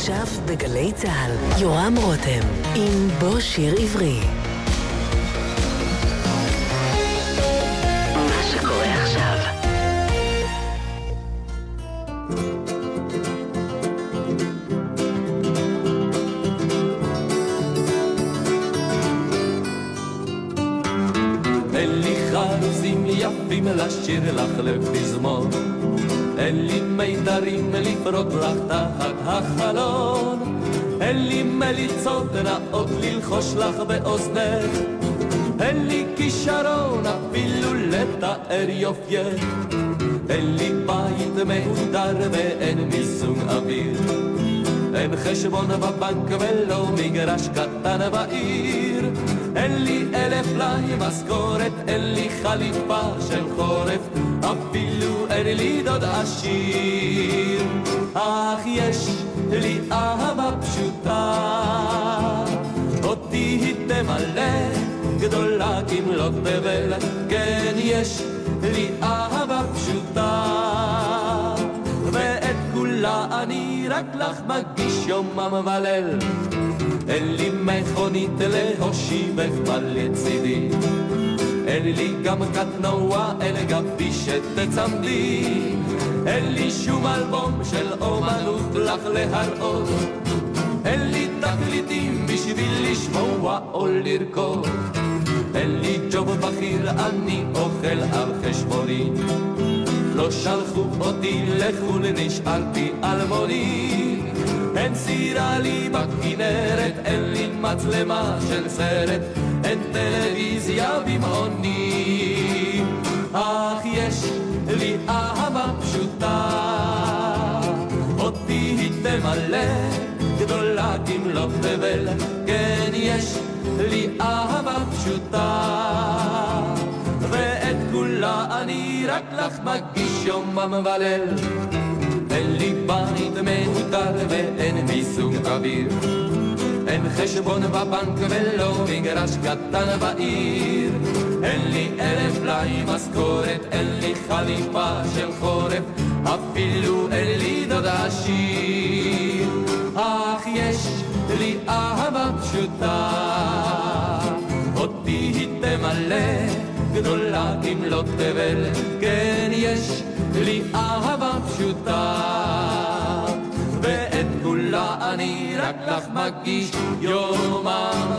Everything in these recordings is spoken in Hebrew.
עכשיו בגלי צה"ל, יורם רותם, עם בוא שיר עברי. יפים לשיר לך לפזמון אין לי מיתרים לפרוק לך תחת החלון. אין לי מליצות נאות ללחוש לך באוזנך. אין לי כישרון אפילו לתאר יופייך אין לי בית מהודר ואין מיסום אוויר. אין חשבון בבנק ולא מגרש קטן בעיר. אין לי אלף פלאי משכורת, אין לי חליפה של חורף. אפילו אין לי דוד עשיר. אך יש לי אהבה פשוטה. אותי היא תמלא גדולה כמלות תבל כן יש לי אהבה פשוטה. ואת כולה אני רק לך מגיש יומם וליל אין לי מכונית להושיבך לצידי אין לי גם קטנוע, אין גבי שתצמדי. אין לי שום אלבום של אומנות לך להראות. אין לי תקליטים בשביל לשמוע או לרקוד. אין לי ג'וב בכיר, אני אוכל על חשבוני. לא שלחו אותי לחו"ל, נשארתי אלמוני. אין סירה לי בכנרת, אין לי מצלמה של סרט, אין טלוויזיה במעוני. אך יש לי אהבה פשוטה, אותי היא תמלא, גדולה כמלוא תבל, כן יש לי אהבה פשוטה. ואת כולה אני רק לך מגיש יומם וליל. אין לי בית מהודר ואין מיסוג אוויר. אין חשבון בבנק ולא מגרש קטן בעיר. אין לי אלף פלאי משכורת, אין לי חליפה של חורף, אפילו אין לי דוד עשיר. אך יש לי אהבה פשוטה, אותי היא תמלא, גדולה כמלוא תבל, כן יש לי אהבה פשוטה, אני רק לך מגיש יומם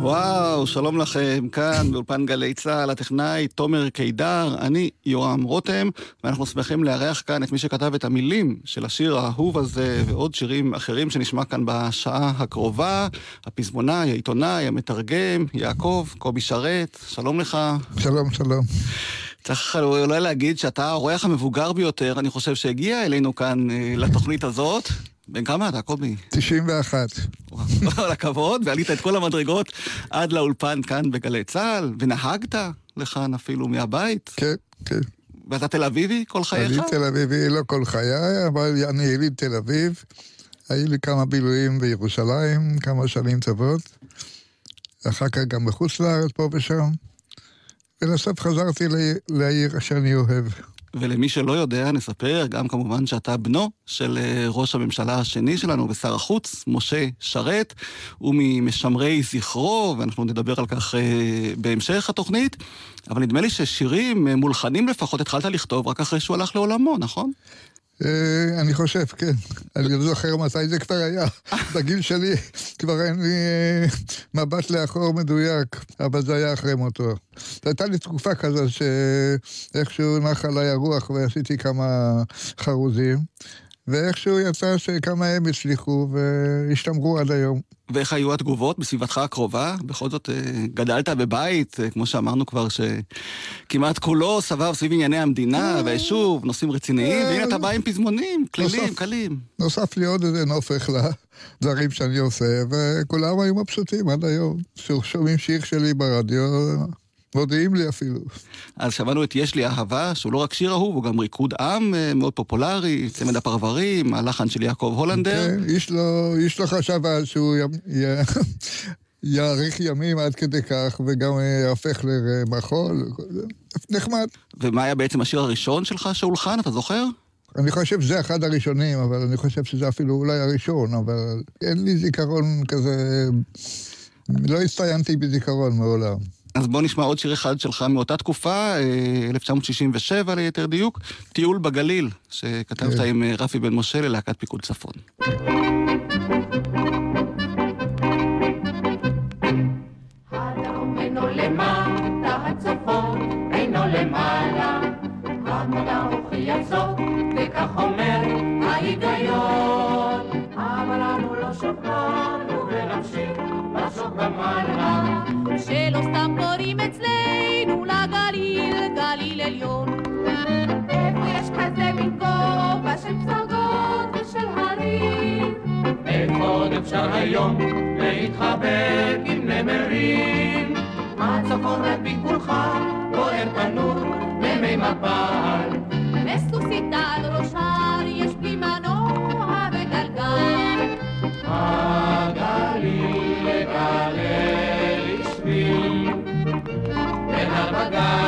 וואו, שלום לכם, כאן באולפן גלי צה"ל, הטכנאי תומר קידר, אני יורם רותם, ואנחנו שמחים לארח כאן את מי שכתב את המילים של השיר האהוב הזה, ועוד שירים אחרים שנשמע כאן בשעה הקרובה, הפזמונאי, העיתונאי, המתרגם, יעקב, קובי שרת, שלום לך. שלום, שלום. צריך אולי להגיד שאתה האורח המבוגר ביותר, אני חושב שהגיע אלינו כאן אה, לתוכנית הזאת. בן כמה אתה, קובי? 91. כל הכבוד, ועלית את כל המדרגות עד לאולפן כאן בגלי צה"ל, ונהגת לכאן אפילו מהבית. כן, כן. ואתה תל אביבי כל חייך? אני תל אביבי לא כל חיי, אבל אני יליד תל אביב. היו לי כמה בילויים בירושלים, כמה שנים טובות. אחר כך גם בחוץ לארץ, פה ושם. ולסוף חזרתי לעיר שאני אוהב. ולמי שלא יודע, נספר גם כמובן שאתה בנו של אה, ראש הממשלה השני שלנו ושר החוץ, משה שרת, הוא ממשמרי זכרו, ואנחנו נדבר על כך אה, בהמשך התוכנית, אבל נדמה לי ששירים אה, מולחנים לפחות התחלת לכתוב רק אחרי שהוא הלך לעולמו, נכון? אני חושב, כן. אני לא זוכר מתי זה כבר היה. בגיל שלי כבר אין לי מבט לאחור מדויק, אבל זה היה אחרי מותו. הייתה לי תקופה כזו שאיכשהו נחה עליי הרוח ועשיתי כמה חרוזים, ואיכשהו יצא שכמה הם הצליחו והשתמרו עד היום. ואיך היו התגובות בסביבתך הקרובה? בכל זאת, גדלת בבית, כמו שאמרנו כבר, שכמעט כולו סבב סביב ענייני המדינה והיישוב, נושאים רציניים, והנה אתה בא עם פזמונים, כלילים, קלים. נוסף לי עוד איזה נופך לדברים שאני עושה, וכולם היו מבסוטים עד היום. שומעים שיר שלי ברדיו, מודיעים לי אפילו. אז שמענו את יש לי אהבה, שהוא לא רק שיר אהוב, הוא גם ריקוד עם מאוד פופולרי, צמד הפרברים, הלחן של יעקב הולנדר. כן, איש לא, איש לא חשב אז שהוא י... י... יאריך ימים עד כדי כך, וגם יהפך למחול. נחמד. ומה היה בעצם השיר הראשון שלך שהולחן, אתה זוכר? אני חושב שזה אחד הראשונים, אבל אני חושב שזה אפילו אולי הראשון, אבל אין לי זיכרון כזה... לא הצטיינתי בזיכרון מעולם. אז בוא נשמע עוד שיר אחד שלך מאותה תקופה, 1967 אה, ליתר דיוק, טיול בגליל, שכתבת כן. עם אה, רפי בן משה ללהקת פיקוד צפון. קוראים אצלנו לגליל, גליל עליון. איפה יש כזה מין גובה של פסגות ושל הרים? איפה עוד אפשר היום להתחבק עם נמרים? הצפון רק בגבולך בוער תנור במי מפל. בין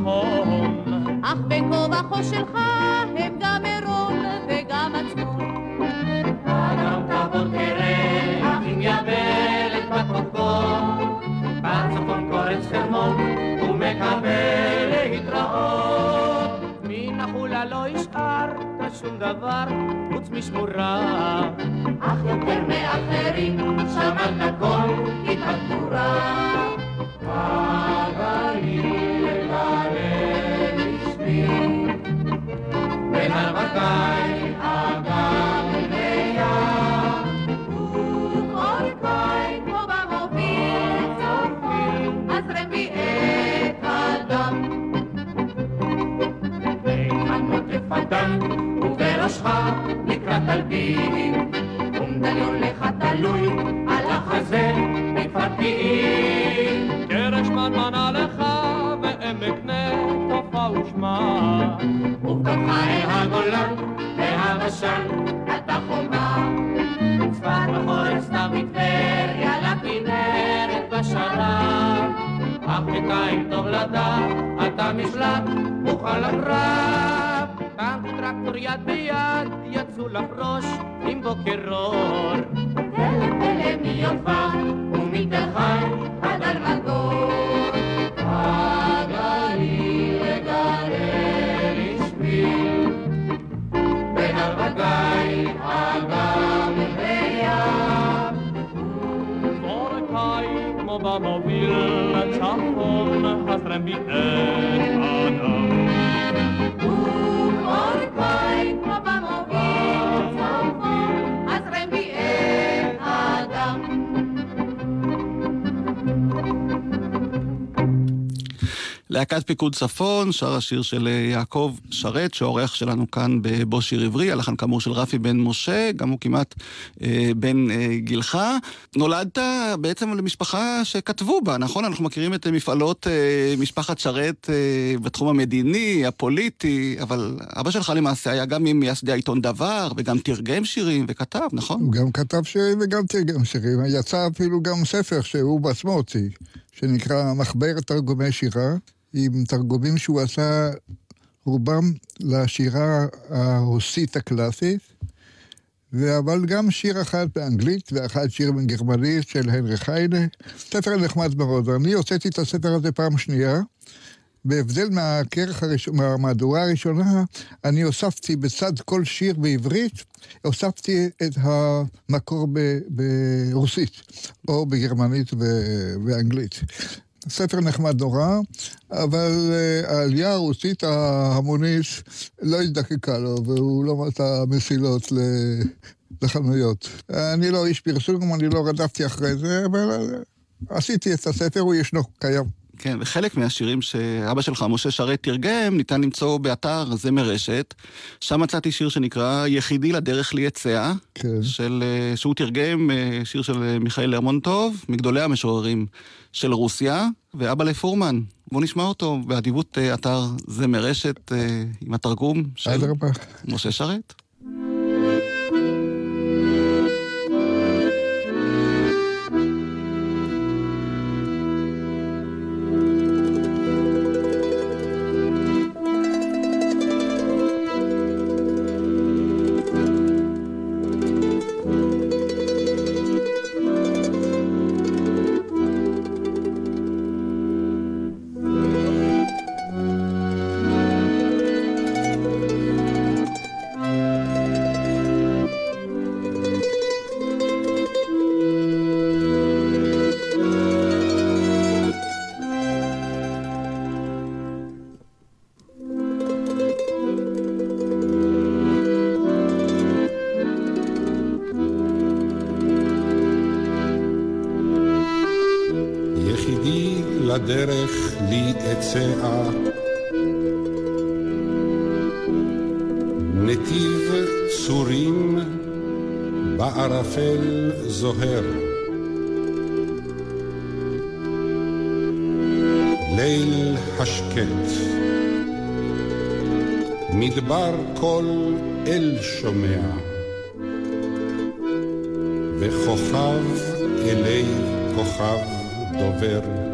נכון. אך בין כה וכה שלך הם גם עירון וגם עצמון. אדם תעבור תראה, אך אם יבלת בקודקוד, בצפון קורץ חרמון ומקבל להתראות. מן החולה לא השארת שום דבר חוץ משמורה. בינתיים טוב לדעת אתה משלט מוכן לקרב טנק טרקטור יד ביד יצאו לחרוש עם בוקר אור פיקוד צפון, שר השיר של אה, יעקב שרת, שעורך שלנו כאן בבו שיר עברי, הלחן כאמור של רפי בן משה, גם הוא כמעט אה, בן אה, גילך. נולדת בעצם למשפחה שכתבו בה, נכון? אנחנו מכירים את מפעלות אה, משפחת שרת אה, בתחום המדיני, הפוליטי, אבל אבא שלך למעשה היה גם ממייסדי העיתון דבר, וגם תרגם שירים וכתב, נכון? הוא גם כתב שירים וגם תרגם שירים. יצא אפילו גם ספר שהוא בעצמו הוציא, שנקרא מחבר תרגומי שירה. עם תרגומים שהוא עשה, רובם לשירה הרוסית הקלאסית, אבל גם שיר אחד באנגלית ואחד שיר בגרמנית של הנרי חיינה. ספר נחמד מאוד, ואני הוצאתי את הספר הזה פעם שנייה. בהבדל מהכרך הראשון, מהמהדורה הראשונה, אני הוספתי בצד כל שיר בעברית, הוספתי את המקור ברוסית, או בגרמנית ואנגלית. ספר נחמד נורא, אבל אה, העלייה הרוסית ההמונית לא הזדקקה לו, והוא לא מצא מסילות לחנויות. אני לא איש פרסום, אני לא רדפתי אחרי זה, אבל אה, עשיתי את הספר, הוא ישנו, קיים. כן, וחלק מהשירים שאבא שלך, משה שרת, תרגם, ניתן למצוא באתר זמר רשת. שם מצאתי שיר שנקרא "יחידי לדרך ליצע", כן. של, אה, שהוא תרגם שיר של מיכאל לרמונטוב, מגדולי המשוררים של רוסיה, ואבא לפורמן. בואו נשמע אותו באדיבות אה, אתר זמר רשת אה, עם התרגום של. משה שרת. לדרך לי אצאה. נתיב צורים בערפל זוהר. ליל השקט, מדבר קול אל שומע, וכוכב אלי כוכב דובר.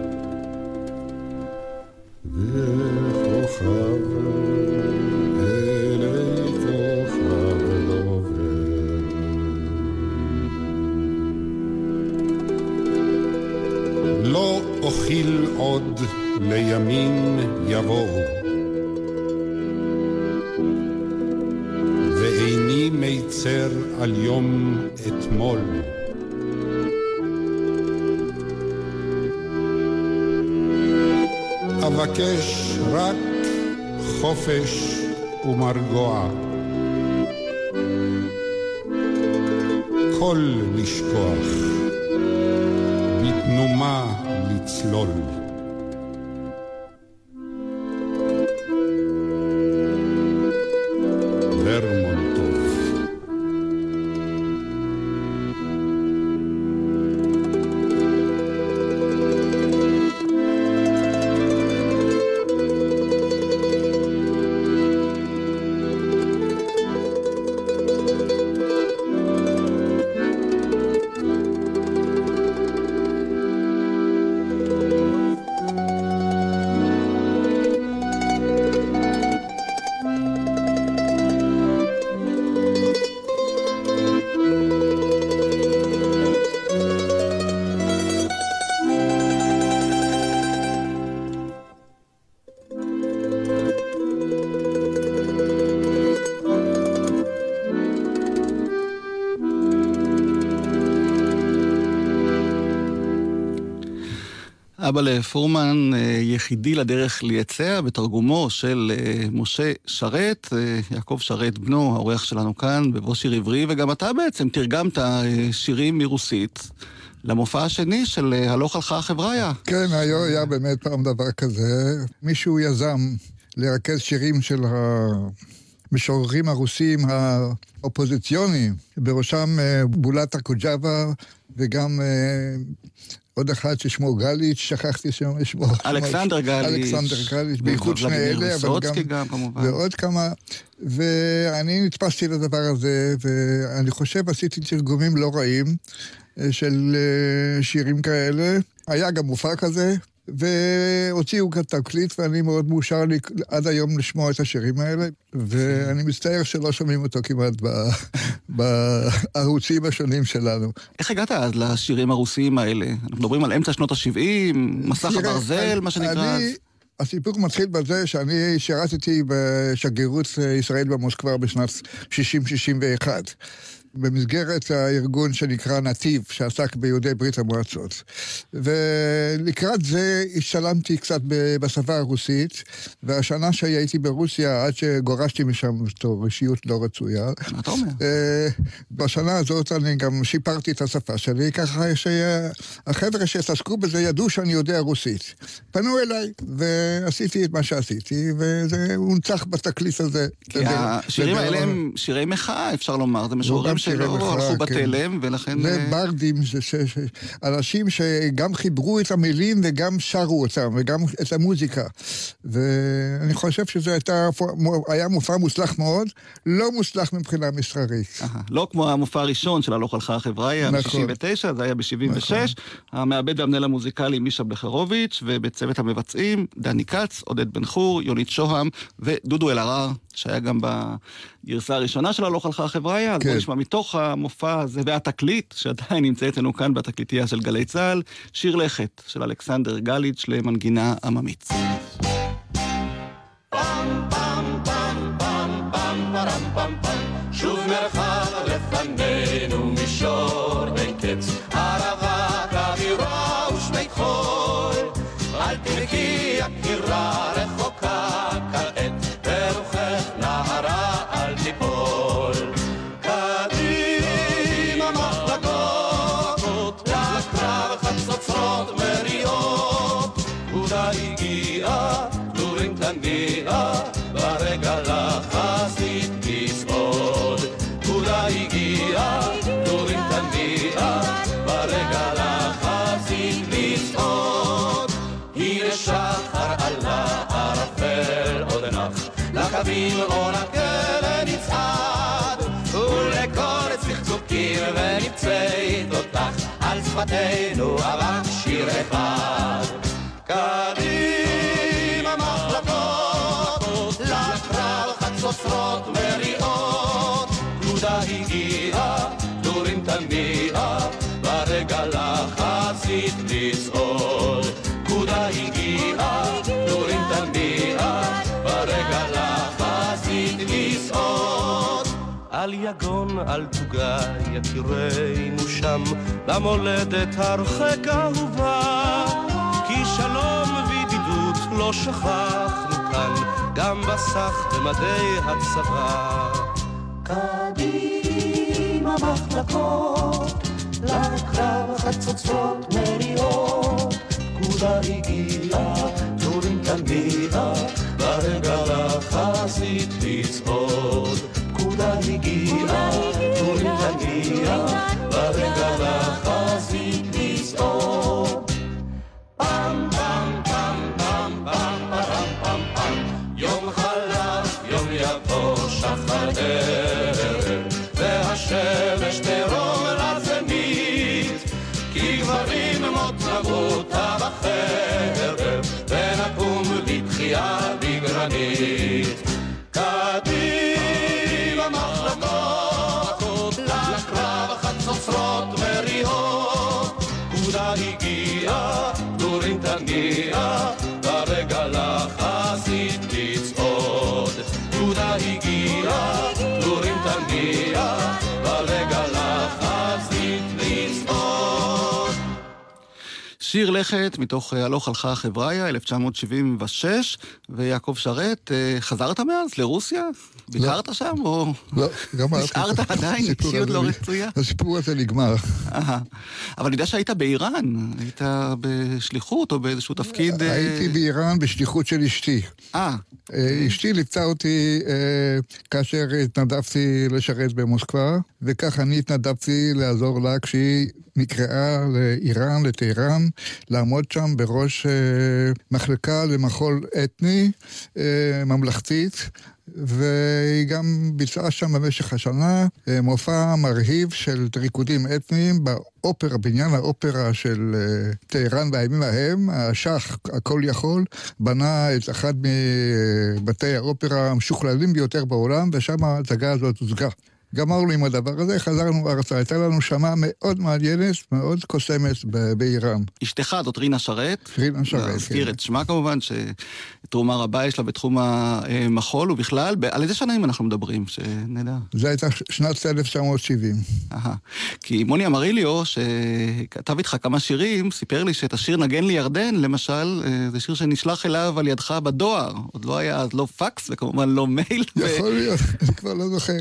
אבא לפורמן, אה, יחידי לדרך ליצע, בתרגומו של אה, משה שרת, אה, יעקב שרת בנו, האורח שלנו כאן, בבוא שיר עברי, וגם אתה בעצם תרגמת שירים מרוסית למופע השני של הלוך הלכה החבריה. כן, היה, היה באמת פעם דבר כזה. מישהו יזם לרכז שירים של המשוררים הרוסים האופוזיציוניים, בראשם בולטה קוג'אבה וגם עוד אחד ששמו גליץ', שכחתי שם שמו. אלכסנדר גליץ'. אלכסנדר גליץ', בייחוד שני אלה, אבל גם... גם כמובן. ועוד כמה, ואני נתפסתי לדבר הזה, ואני חושב עשיתי תרגומים לא רעים אה, של אה, שירים כאלה. היה גם מופע כזה, והוציאו כאן תקליט, ואני מאוד מאושר לי עד היום לשמוע את השירים האלה, ואני מצטער שלא שומעים אותו כמעט בערוצים השונים שלנו. איך הגעת אז לשירים הרוסיים האלה? אנחנו מדברים על אמצע שנות ה-70, מסך הברזל, מה שנקרא. אני- הסיפור מתחיל בזה שאני שירתתי בשגרירות ישראל במוסקבה בשנת 60-61. במסגרת הארגון שנקרא נתיב, שעסק ביהודי ברית המועצות. ולקראת זה השתלמתי קצת בשפה הרוסית, והשנה שהייתי ברוסיה, עד שגורשתי משם בתור אישיות לא רצויה, מה אתה אומר? אה, בשנה הזאת אני גם שיפרתי את השפה שלי, ככה שהחבר'ה שהתעסקו בזה ידעו שאני יודע רוסית. פנו אליי, ועשיתי את מה שעשיתי, וזה הונצח בתקליט הזה. כי השירים האלה הם שירי מחאה, אפשר לומר. זה משוררים שלא הלכו כן. בתלם, ולכן... זה אה, זה ש... ש... אנשים שגם חיברו את המילים וגם שרו אותם, וגם את המוזיקה. ואני חושב שזה הייתה, היה מופע מוצלח מאוד, לא מוצלח מבחינה מסחרית. לא כמו המופע הראשון של הלוך הלכה החבריה, נכון. ב-69, זה היה ב-76. המעבד והמנהל המוזיקלי מישה בלחרוביץ', ובצוות המבצעים, דני כץ, עודד בן חור, יונית שוהם ודודו אלהרר, שהיה גם בגרסה הראשונה של הלוך הלכה החבריה. אז כן. בואו נשמע מתוך המופע הזה והתקליט, שעדיין נמצא אצלנו כאן בתקליטייה של גלי צה"ל, שיר לכת של אלכסנדר גליץ' למנגינה עממית. שוב לקווים אור הכלא נצעד ולכל צחצוקים ונצי תותח על שפתנו אבק שיר אחד. קדימה מחלקות לקרב חצוצרות מריעות פקודה הגיעה טורים תניע ברגע לחזית לצעוד על יגון, על תוגה, יקירנו שם, במולדת הרחק אהובה. כי שלום וידידות לא שכחנו כאן, גם בסך במדי הצבא. קדימה מחלקות, לקרב חצוצרות מריעות, פקודה הגיעה, טורים תניע, ברגע לחזית לצעוד. פקודה הגיעה, טורים תניע, ברגע לחזית לצעוד. פעם פעם פעם פעם פעם פעם פעם פעם יום חלף יום יבוא שחר ערב והשמש תרום לזנית כי גברים מות נמותה בחרב ונקום לתחייה שיר לכת מתוך אה, הלוך הלכה חבריה, 1976, ויעקב שרת, אה, חזרת מאז לרוסיה? ביקרת שם, או לא, גמרתי. נשארת עדיין אישיות לא רצויה? הסיפור הזה נגמר. אבל אני יודע שהיית באיראן, היית בשליחות או באיזשהו תפקיד... אה, הייתי באיראן בשליחות של אשתי. אה, אה, אשתי ליוותה אותי אה, כאשר התנדבתי לשרת במוסקבה, וכך אני התנדבתי לעזור לה כשהיא נקראה לאיראן, לטהרן, לעמוד שם בראש מחלקה למחול אתני, ממלכתית. והיא גם ביצעה שם במשך השנה אה, מופע מרהיב של ריקודים אתניים באופרה, בניין האופרה של אה, טהרן בימים ההם, השח, הכל יכול, בנה את אחד מבתי האופרה המשוכללים ביותר בעולם, ושם ההצגה הזאת הוצגה. גמרנו עם הדבר הזה, חזרנו ארצה. הייתה לנו שמה מאוד מעניינת, מאוד קוסמת באיראן. אשתך זאת רינה שרת. רינה שרת, להזכיר כן. את שמה כמובן, תרומה רבה יש לה בתחום המחול ובכלל. על איזה שנים אנחנו מדברים, שנדע? זה הייתה שנת 1970. אהה. כי מוני אמריליו, שכתב איתך כמה שירים, סיפר לי שאת השיר נגן לי ירדן, למשל, אה, זה שיר שנשלח אליו על ידך בדואר. עוד לא היה אז לא פקס וכמובן לא מייל. יכול להיות, אני כבר לא זוכר.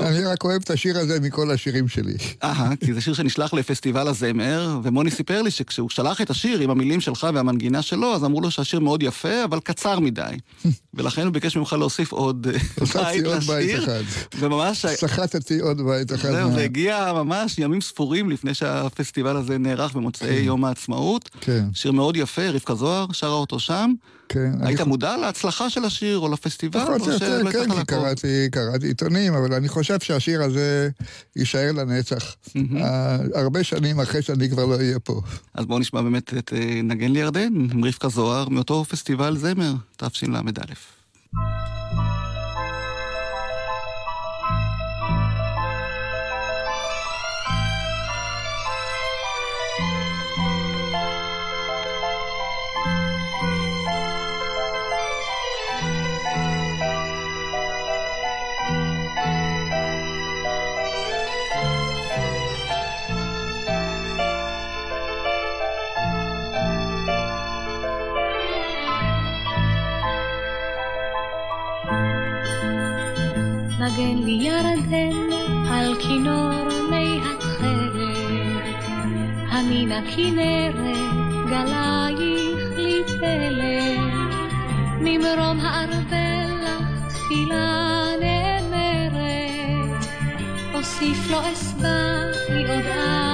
אני רק אוהב את השיר הזה מכל השירים שלי. אהה, כי זה שיר שנשלח לפסטיבל הזמר, ומוני סיפר לי שכשהוא שלח את השיר עם המילים שלך והמנגינה שלו, אז אמרו לו שהשיר מאוד יפה, אבל קצר מדי. ולכן הוא ביקש ממך להוסיף עוד בית עוד בית לשיר. אחד. וממש... סחטתי עוד בית אחד. זהו, זה הגיע ממש ימים ספורים לפני שהפסטיבל הזה נערך במוצאי יום העצמאות. כן, שיר מאוד יפה, רבקה זוהר שרה אותו שם. כן. אני היית מודע להצלחה של השיר או לפסטיבל? או יותר, שלא כן, כי? קראתי, קראתי עיתונים, אבל אני חושב שהשיר הזה יישאר לנצח. הרבה שנים אחרי שאני כבר לא אהיה פה. אז בואו נשמע באמת את אה, נגן לי ירדן עם רבקה זוהר מאותו פסטיבל זמר, תשל"א. נגן לי ירדן על כינור מי התכלת, המן הכנרת גלייך לי פלט, ממרום הארבל תפילה נאמרת, אוסיף לו אסבע לי עוד עין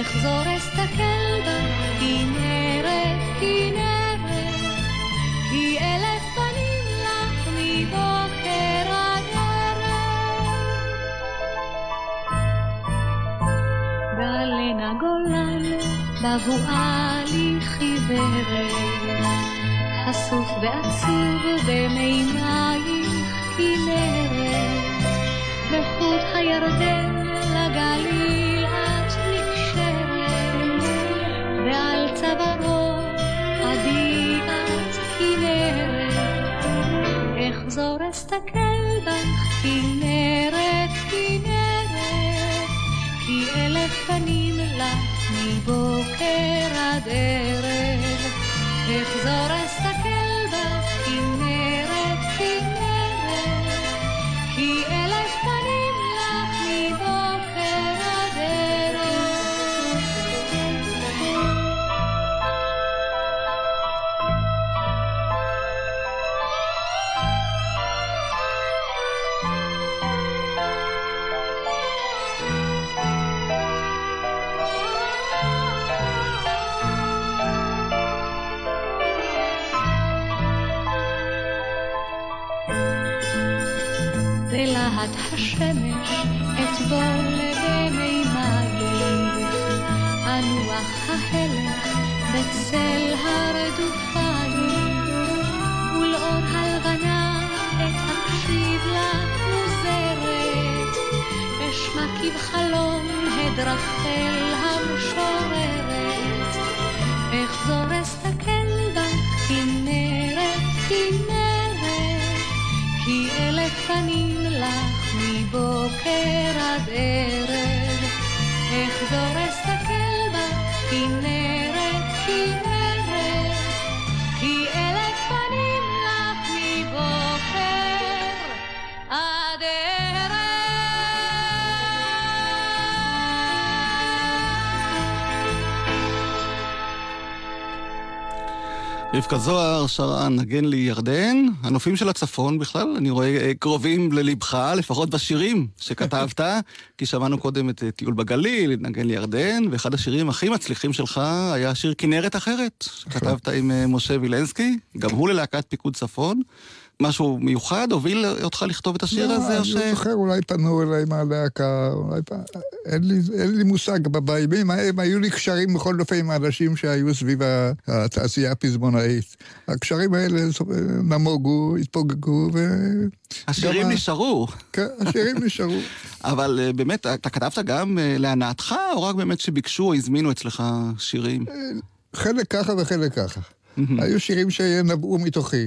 אחזור אסתכל בה, כנרת, כנרת, כי אלף פנים לך מבוקר עד ערב. גלנה גולן, בבואה לי חיוורת, חשוף ועצוב במימייך כנרת, בחוט הירדן לגליל צווארו עדי את כנרת, אחזור אסתכל בך כנרת, כנרת, כי אלף פנים לך מבוקר עד ערב, אחזור אשמע כבחלום הדרחל המשוררת, אחזור אסתכל בה כנרת, כנרת, כי אלף פנים לך מבוקר עד ערב, אחזור אסתכל בה, כנרת, רבקה זוהר שרה נגן לי ירדן. הנופים של הצפון בכלל, אני רואה אה, קרובים ללבך, לפחות בשירים שכתבת, כי שמענו קודם את אה, טיול בגליל, נגן לי ירדן, ואחד השירים הכי מצליחים שלך היה שיר כנרת אחרת, שכתבת עם אה, משה וילנסקי, גם הוא ללהקת פיקוד צפון. משהו מיוחד הוביל אותך לכתוב את השיר לא, הזה, אני ש... לא זוכר, אולי פנו אליי מהלהקה, אולי פ... אין לי, אין לי מושג. בימים ההם היו לי קשרים בכל אופן עם האנשים שהיו סביב התעשייה הפזמונאית. הקשרים האלה נמוגו, התפוגגו, ו... השירים גם נשארו. כן, השירים נשארו. אבל אה, באמת, אתה כתבת גם אה, להנאתך, או רק באמת שביקשו או הזמינו אצלך שירים? חלק ככה וחלק ככה. היו שירים שנבעו מתוכי.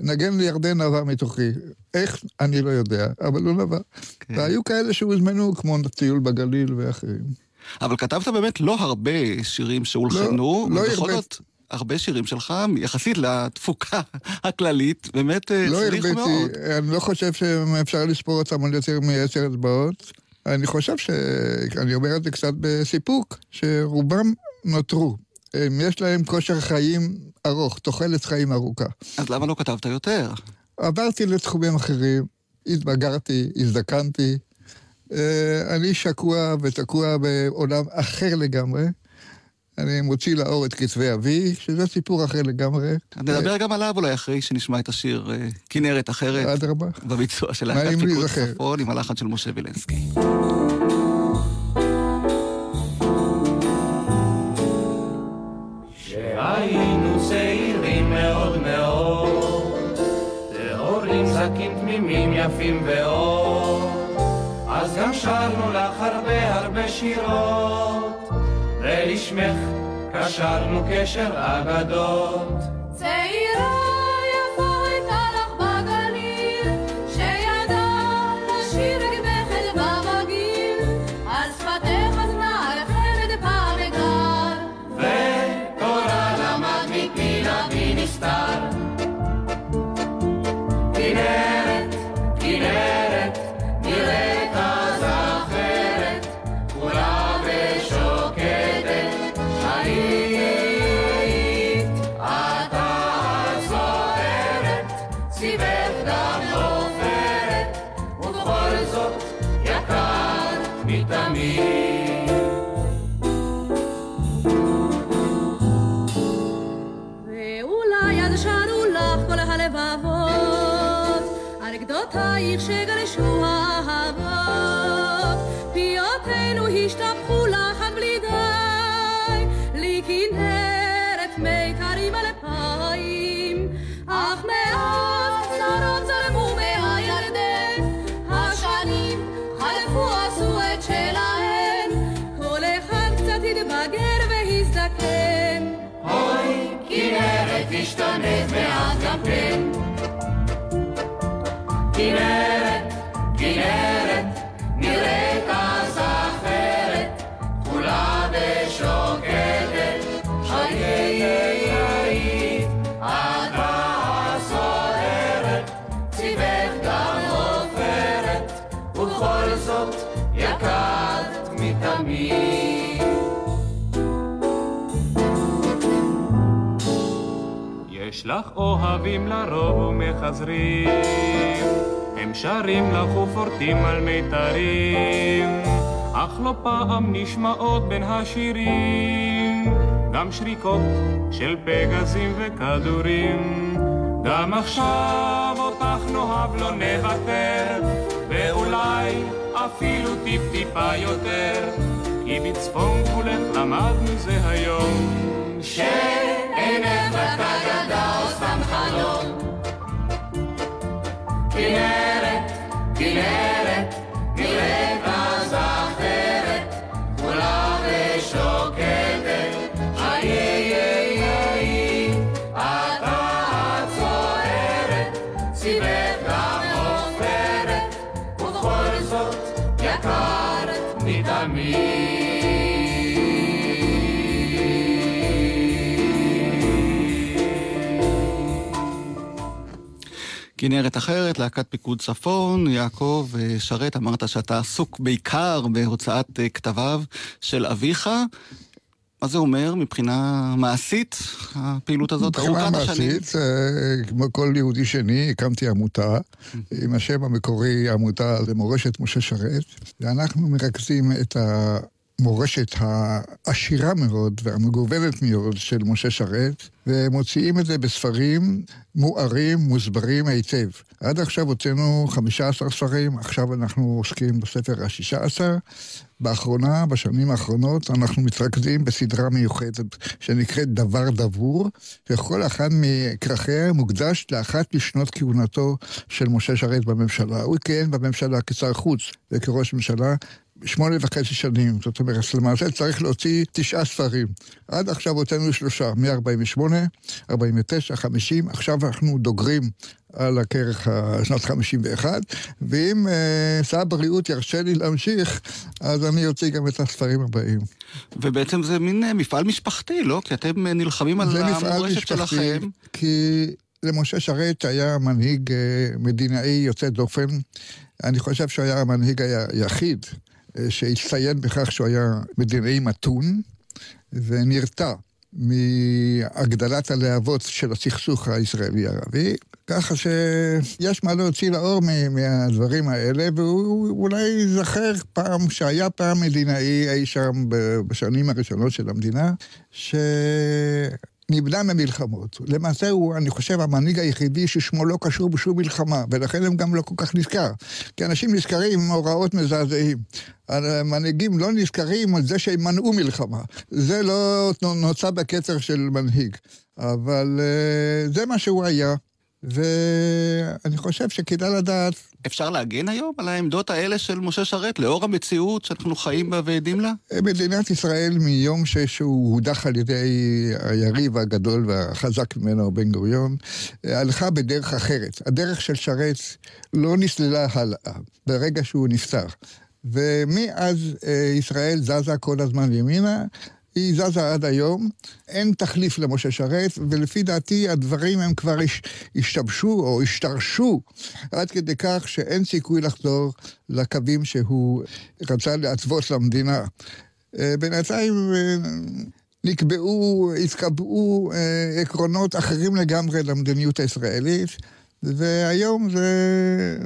נגן לירדן נבע מתוכי. איך? אני לא יודע, אבל הוא נבע. כן. והיו כאלה שהוזמנו, כמו טיול בגליל ואחרים. אבל כתבת באמת לא הרבה שירים שהולחנו, לא ובכל הרבה. זאת, הרבה שירים שלך, יחסית לתפוקה הכללית, באמת אה, לא הצליחו מאוד. אני לא חושב שאפשר לספור אותם על יותר מעשר אצבעות. אני חושב ש... אני אומר את זה קצת בסיפוק, שרובם נותרו. הם, יש להם כושר חיים ארוך, תוחלת חיים ארוכה. אז למה לא כתבת יותר? עברתי לתחומים אחרים, התבגרתי, הזדקנתי. אה, אני שקוע ותקוע בעולם אחר לגמרי. אני מוציא לאור את כתבי אבי, שזה סיפור אחר לגמרי. נדבר גם עליו אולי אחרי שנשמע את השיר אה, כנרת אחרת, אדרבה. בביצוע של להקת פיקוד. צפון עם הלחן של משה וילנסקי. זקים תמימים יפים ואור, אז גם שרנו לך הרבה הרבה שירות, ולשמך קשרנו קשר אגדות. צעירה שגרשו האהבות, פיותינו השתפכו לך כנרת, כנרת, נראית אז אחרת, כולה ושוקדת, היית, אתה סוערת, ציווך גם עופרת, ובכל זאת יקרת מתמיד. יש לך אוהבים לרוב ומחזרים, הם שרים לך ופורטים על מיתרים, אך לא פעם נשמעות בין השירים, גם שריקות של פגזים וכדורים. גם עכשיו אותך נאהב לא נוותר, ואולי אפילו טיפ-טיפה יותר, כי בצפון גבולך למדנו זה היום, שאינך רק כנרת, כנרת אחרת, להקת פיקוד צפון, יעקב אה, שרת, אמרת שאתה עסוק בעיקר בהוצאת אה, כתביו של אביך. מה זה אומר מבחינה מעשית, הפעילות הזאת מבחינה ארוכת השנים? מעשית, אה, כמו כל יהודי שני, הקמתי עמותה, עם השם המקורי, העמותה למורשת משה שרת, ואנחנו מרכזים את המורשת העשירה מאוד והמגוונת מאוד של משה שרת, ומוציאים את זה בספרים מוארים, מוסברים היטב. עד עכשיו הוצאנו 15 ספרים, עכשיו אנחנו עוסקים בספר ה-16. באחרונה, בשנים האחרונות, אנחנו מתרכזים בסדרה מיוחדת שנקראת דבר דבור, וכל אחד מכרכיה מוקדש לאחת משנות כהונתו של משה שרת בממשלה. הוא כיהן בממשלה כשר חוץ וכראש ממשלה שמונה וחצי שנים. זאת אומרת, למעשה צריך להוציא תשעה ספרים. עד עכשיו הוצאנו שלושה, מ-48, 49, 50, עכשיו אנחנו דוגרים על הכרך שנת 51, ואם uh, שר הבריאות ירשה לי להמשיך, אז אני אוציא גם את הספרים הבאים. ובעצם זה מין uh, מפעל משפחתי, לא? כי אתם uh, נלחמים על המורשת שלכם. כי למשה שרת היה מנהיג uh, מדינאי יוצא דופן. אני חושב שהוא היה המנהיג היחיד שהצטיין בכך שהוא היה מדינאי מתון ונרתע מהגדלת הלהבות של הסכסוך הישראלי-ערבי, ככה שיש מה להוציא לאור מהדברים האלה, והוא אולי ייזכר פעם, שהיה פעם מדינאי אי שם בשנים הראשונות של המדינה, ש... נמנע ממלחמות. למעשה הוא, אני חושב, המנהיג היחידי ששמו לא קשור בשום מלחמה, ולכן הם גם לא כל כך נזכר. כי אנשים נזכרים עם הוראות מזעזעים. המנהיגים לא נזכרים על זה שהם מנעו מלחמה. זה לא נוצר בקצר של מנהיג. אבל uh, זה מה שהוא היה. ואני חושב שכדאי לדעת... אפשר להגן היום על העמדות האלה של משה שרת, לאור המציאות שאנחנו חיים בה ועדים לה? מדינת ישראל, מיום שהוא הודח על ידי היריב הגדול והחזק ממנו, בן גוריון, הלכה בדרך אחרת. הדרך של שרת לא נסללה הלאה, ברגע שהוא נפטר. ומאז אה, ישראל זזה כל הזמן ימינה, היא זזה עד היום, אין תחליף למשה שרת, ולפי דעתי הדברים הם כבר השתבשו או השתרשו עד כדי כך שאין סיכוי לחזור לקווים שהוא רצה להתוות למדינה. אה, בינתיים אה, נקבעו, התקבעו אה, עקרונות אחרים לגמרי למדיניות הישראלית. והיום זה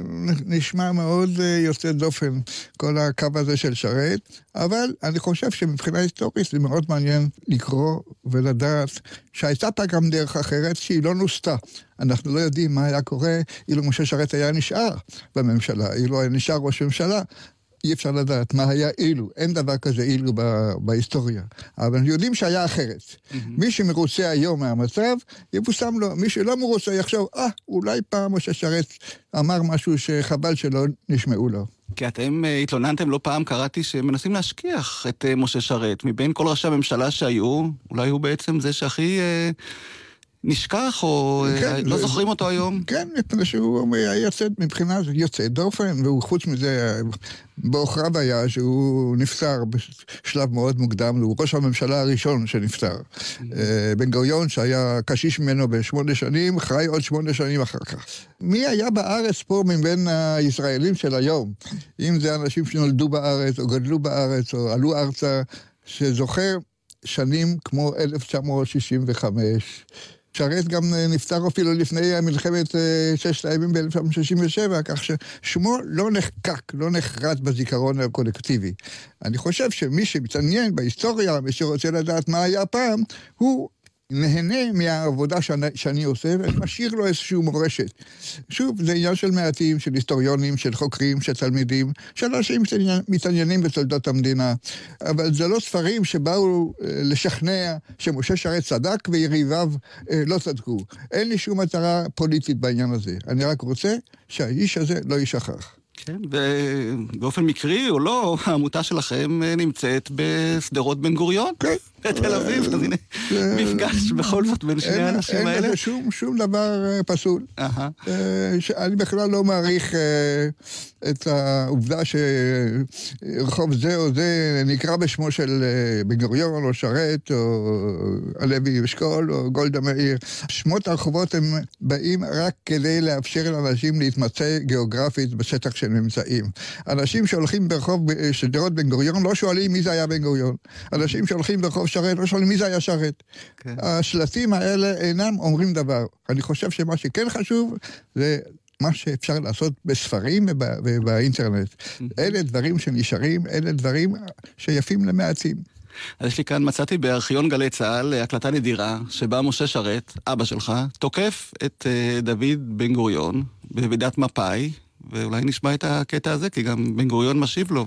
נשמע מאוד אה, יוצא דופן, כל הקו הזה של שרת, אבל אני חושב שמבחינה היסטורית זה מאוד מעניין לקרוא ולדעת שהייתה פה גם דרך אחרת שהיא לא נוסתה. אנחנו לא יודעים מה היה קורה אילו משה שרת היה נשאר בממשלה, אילו היה נשאר ראש ממשלה. אי אפשר לדעת מה היה אילו, אין דבר כזה אילו בהיסטוריה. אבל יודעים שהיה אחרת. Mm-hmm. מי שמרוצה היום מהמצב, יבושם לו. מי שלא מרוצה יחשוב, אה, ah, אולי פעם משה שרת אמר משהו שחבל שלא נשמעו לו. כי אתם uh, התלוננתם לא פעם, קראתי שמנסים להשכיח את uh, משה שרת. מבין כל ראשי הממשלה שהיו, אולי הוא בעצם זה שהכי... Uh... נשכח, או כן, לא זה, זוכרים אותו היום? כן, מפני שהוא היה יוצא, מבחינה יוצא דופן, והוא חוץ מזה, בעוכריו היה שהוא נפטר בשלב מאוד מוקדם, הוא ראש הממשלה הראשון שנפטר. Mm-hmm. בן גוריון, שהיה קשיש ממנו בשמונה שנים, חי עוד שמונה שנים אחר כך. מי היה בארץ פה מבין הישראלים של היום? אם זה אנשים שנולדו בארץ, או גדלו בארץ, או עלו ארצה, שזוכר שנים כמו 1965, שרת גם אה, נפטר אפילו לפני מלחמת אה, ששת הימים ב-1967, כך ששמו לא נחקק, לא נחרט בזיכרון הקולקטיבי. אני חושב שמי שמתעניין בהיסטוריה, מי שרוצה לדעת מה היה פעם, הוא נהנה מהעבודה שאני, שאני עושה ואני משאיר לו איזושהי מורשת. שוב, זה עניין של מעטים, של היסטוריונים, של חוקרים, של תלמידים, של אנשים שמתעניינים בתולדות המדינה. אבל זה לא ספרים שבאו אה, לשכנע שמשה שרת צדק ויריביו אה, לא צדקו. אין לי שום מטרה פוליטית בעניין הזה. אני רק רוצה שהאיש הזה לא יישכח. כן, ובאופן מקרי או לא, העמותה שלכם אה, נמצאת בשדרות בן גוריון. כן. בתל אביב, אז הנה, מפגש בכל זאת בין שני האנשים האלה. אין לזה שום דבר אה, פסול. אה, אני בכלל לא מעריך את העובדה שרחוב זה או זה נקרא בשמו של בן גוריון, או שרת, או הלוי אשכול, או גולדה מאיר. שמות הרחובות הם באים רק כדי לאפשר לאנשים להתמצא גיאוגרפית בשטח שהם נמצאים. אנשים שהולכים ברחוב שדרות בן גוריון לא שואלים מי זה היה בן גוריון. אנשים שהולכים ברחוב שרת לא שואלים מי זה היה שרת. כן. השלטים האלה אינם אומרים דבר. אני חושב שמה שכן חשוב זה מה שאפשר לעשות בספרים וב, ובאינטרנט. אלה דברים שנשארים, אלה דברים שיפים למעטים. אז יש לי כאן, מצאתי בארכיון גלי צה"ל הקלטה נדירה, שבה משה שרת, אבא שלך, תוקף את uh, דוד בן גוריון בוועידת מפא"י, ואולי נשמע את הקטע הזה, כי גם בן גוריון משיב לו,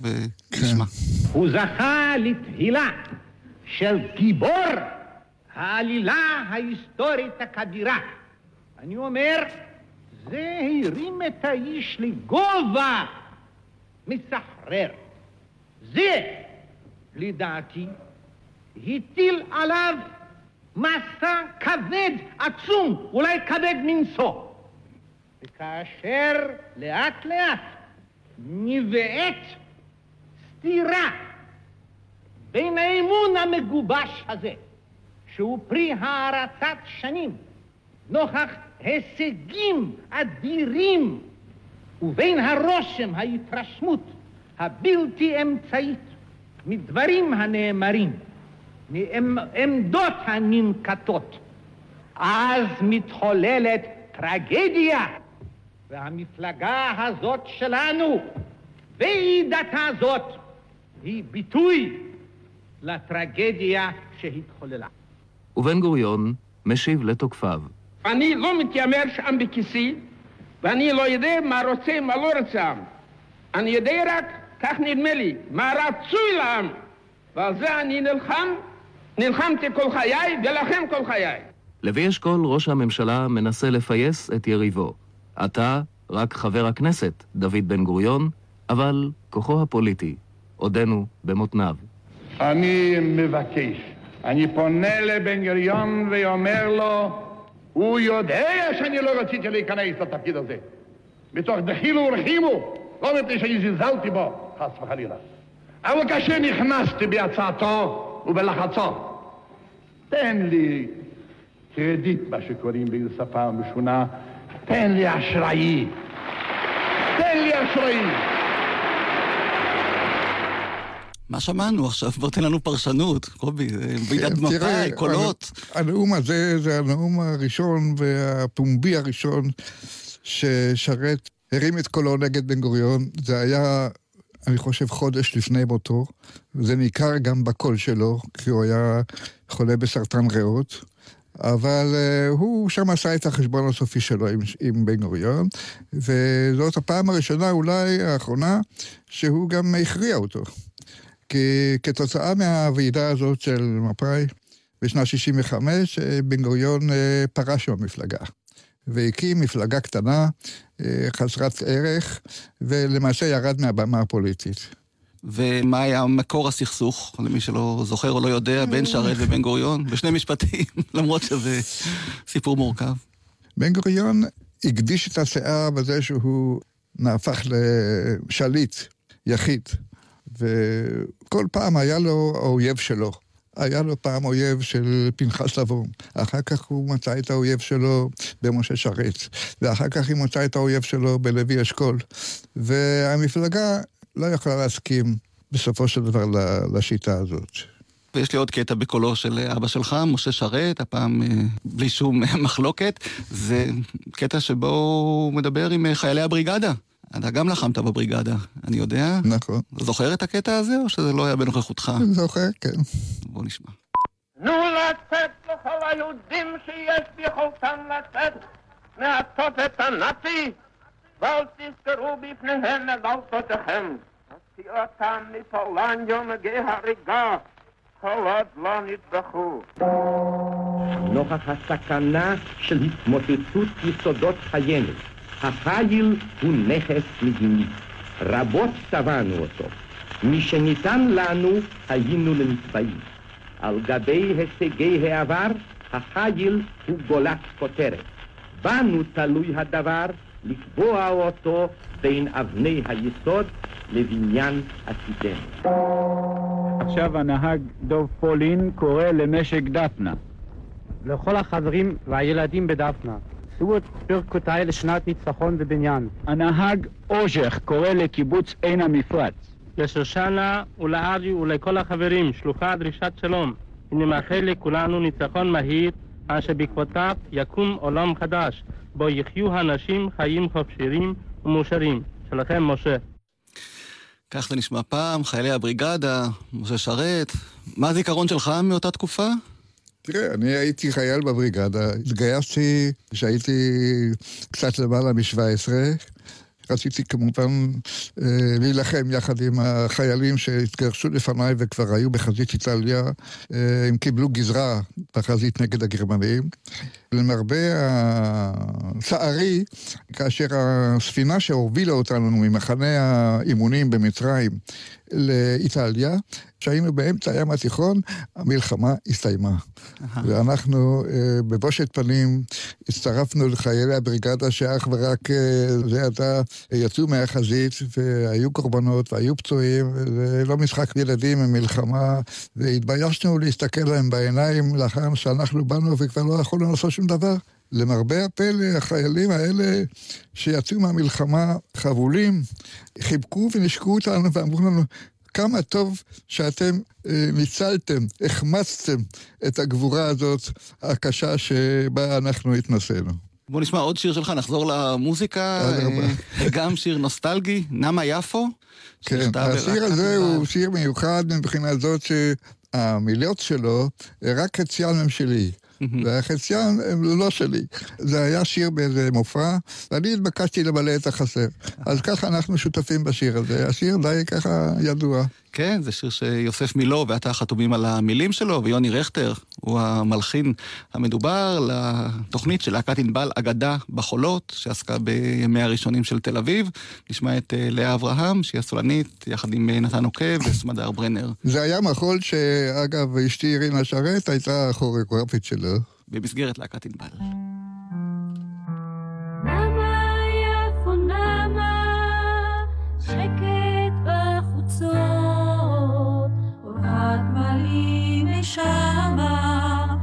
ונשמע. הוא זכה לתהילה של גיבור העלילה ההיסטורית הכבירה. אני אומר, זה הרים את האיש לגובה מסחרר. זה, לדעתי, הטיל עליו מסע כבד עצום, אולי כבד מנשוא. וכאשר לאט לאט נבעט סתירה בין האמון המגובש הזה, שהוא פרי הערצת שנים, נוכח הישגים אדירים, ובין הרושם, ההתרשמות הבלתי אמצעית מדברים הנאמרים, מעמדות הננקטות, אז מתחוללת טרגדיה והמפלגה הזאת שלנו, ועידתה זאת, היא ביטוי לטרגדיה שהתחוללה. ובן גוריון משיב לתוקפיו. אני לא מתיימר שם בכיסי, ואני לא יודע מה רוצה, מה לא רוצה העם. אני יודע רק, כך נדמה לי, מה רצוי לעם. ועל זה אני נלחם, נלחמתי כל חיי, ולכם כל חיי. לוי אשכול, ראש הממשלה, מנסה לפייס את יריבו. אתה רק חבר הכנסת דוד בן גוריון, אבל כוחו הפוליטי עודנו במותניו. אני מבקש, אני פונה לבן גוריון ואומר לו, הוא יודע שאני לא רציתי להיכנס לתפקיד הזה. מתוך דחילו ורחימו, לא מפני שאני זלזלתי בו, חס וחלילה. אבל כאשר נכנסתי בהצעתו ובלחצו, תן לי קרדיט, מה שקוראים בשפה משונה, תן לי אשראי. תן לי אשראי. מה שמענו עכשיו? בוא תן לנו פרשנות, קובי, כן, מפא"י, תראה, קולות. הנאום הזה זה הנאום הראשון והפומבי הראשון ששרת הרים את קולו נגד בן גוריון. זה היה, אני חושב, חודש לפני מותו. זה ניכר גם בקול שלו, כי הוא היה חולה בסרטן ריאות. אבל uh, הוא שם עשה את החשבון הסופי שלו עם, עם בן גוריון, וזאת הפעם הראשונה, אולי האחרונה, שהוא גם הכריע אותו. כי כתוצאה מהוועידה הזאת של מפא"י בשנת 65, בן גוריון uh, פרש מהמפלגה. והקים מפלגה קטנה, uh, חסרת ערך, ולמעשה ירד מהבמה הפוליטית. ומה היה מקור הסכסוך, למי שלא זוכר או לא יודע, בין שרת ובן גוריון, בשני משפטים, למרות שזה סיפור מורכב. בן גוריון הקדיש את הסאה בזה שהוא נהפך לשליט יחיד, וכל פעם היה לו האויב שלו. היה לו פעם אויב של פנחס לבון, אחר כך הוא מצא את האויב שלו במשה שרת, ואחר כך הוא מצא את האויב שלו בלוי אשכול. והמפלגה לא יכולה להסכים בסופו של דבר לשיטה הזאת. ויש לי עוד קטע בקולו של אבא שלך, משה שרת, הפעם אה, בלי שום מחלוקת. זה קטע שבו הוא מדבר עם אה, חיילי הבריגדה. אתה גם לחמת בבריגדה, אני יודע. נכון. זוכר את הקטע הזה, או שזה לא היה בנוכחותך? זוכר, כן. בוא נשמע. תנו לצאת לכל היהודים שיש ביכולתם לצאת, מעטות את הנאצי, ואל תזכרו בפניהם את דלתותיכם. הוציא אותם מפולניה מגי הריגה, כל עוד לא נטבחו. נוכח הסכנה של התמוטטות יסודות חיינו, החיל הוא נכס מדיני. רבות צבענו אותו. משניתן לנו היינו לנתבעים. על גבי הישגי העבר, החיל הוא גולת כותרת. בנו תלוי הדבר לקבוע אותו בין אבני היסוד לבניין עתידנו. עכשיו הנהג דוב פולין קורא למשק דפנה. לכל החברים והילדים בדפנה, שאו את ברכותיי לשנת ניצחון ובניין. הנהג אוז'ך קורא לקיבוץ עין המפרץ. לשושנה ולארי ולכל החברים, שלוחה דרישת שלום. אני מאחל לכולנו ניצחון מהיר אשר בעקבותיו יקום עולם חדש, בו יחיו האנשים חיים חופשיים ומאושרים. שלכם, משה. כך זה נשמע פעם, חיילי הבריגדה, משה שרת. מה הזיכרון שלך מאותה תקופה? תראה, אני הייתי חייל בבריגדה, התגייסתי כשהייתי קצת למעלה מ-17. רציתי כמובן אה, להילחם יחד עם החיילים שהתגרשו לפניי וכבר היו בחזית איטליה. אה, הם קיבלו גזרה בחזית נגד הגרמנים. למרבה הצערי, כאשר הספינה שהובילה אותנו ממחנה האימונים במצרים לאיטליה, כשהיינו באמצע הים התיכון, המלחמה הסתיימה. ואנחנו אה, בבושת פנים הצטרפנו לחיילי הבריגדה שאך ורק אה, זה עתה יצאו מהחזית והיו קורבנות והיו פצועים, זה לא משחק ילדים, מלחמה, והתביישנו להסתכל להם בעיניים לאחר שאנחנו באנו וכבר לא יכולנו לעשות שום דבר. למרבה הפלא, החיילים האלה שיצאו מהמלחמה חבולים, חיבקו ונשקו אותנו ואמרו לנו, כמה טוב שאתם אה, ניצלתם, החמצתם את הגבורה הזאת הקשה שבה אנחנו התנסינו. בוא נשמע עוד שיר שלך, נחזור למוזיקה. אה, גם שיר נוסטלגי, נמה יפו. כן, השיר הזה הוא שיר מיוחד מבחינה זאת שהמילות שלו, רק חציין הם שלי. והחציין הם לא שלי. זה היה שיר באיזה מופע, ואני התבקשתי למלא את החסר. אז ככה אנחנו שותפים בשיר הזה. השיר די ככה ידוע. כן, זה שיר שיוסף מילו ואתה חתומים על המילים שלו, ויוני רכטר הוא המלחין המדובר לתוכנית של להקת ענבל אגדה בחולות, שעסקה בימי הראשונים של תל אביב. נשמע את אה, לאה אברהם, שהיא הסולנית, יחד עם אה, נתן עוקב וסמדר ברנר. זה היה מחול שאגב, אשתי רינה שרת הייתה הכוריאוגרפית שלו. במסגרת להקת ענבל. שמה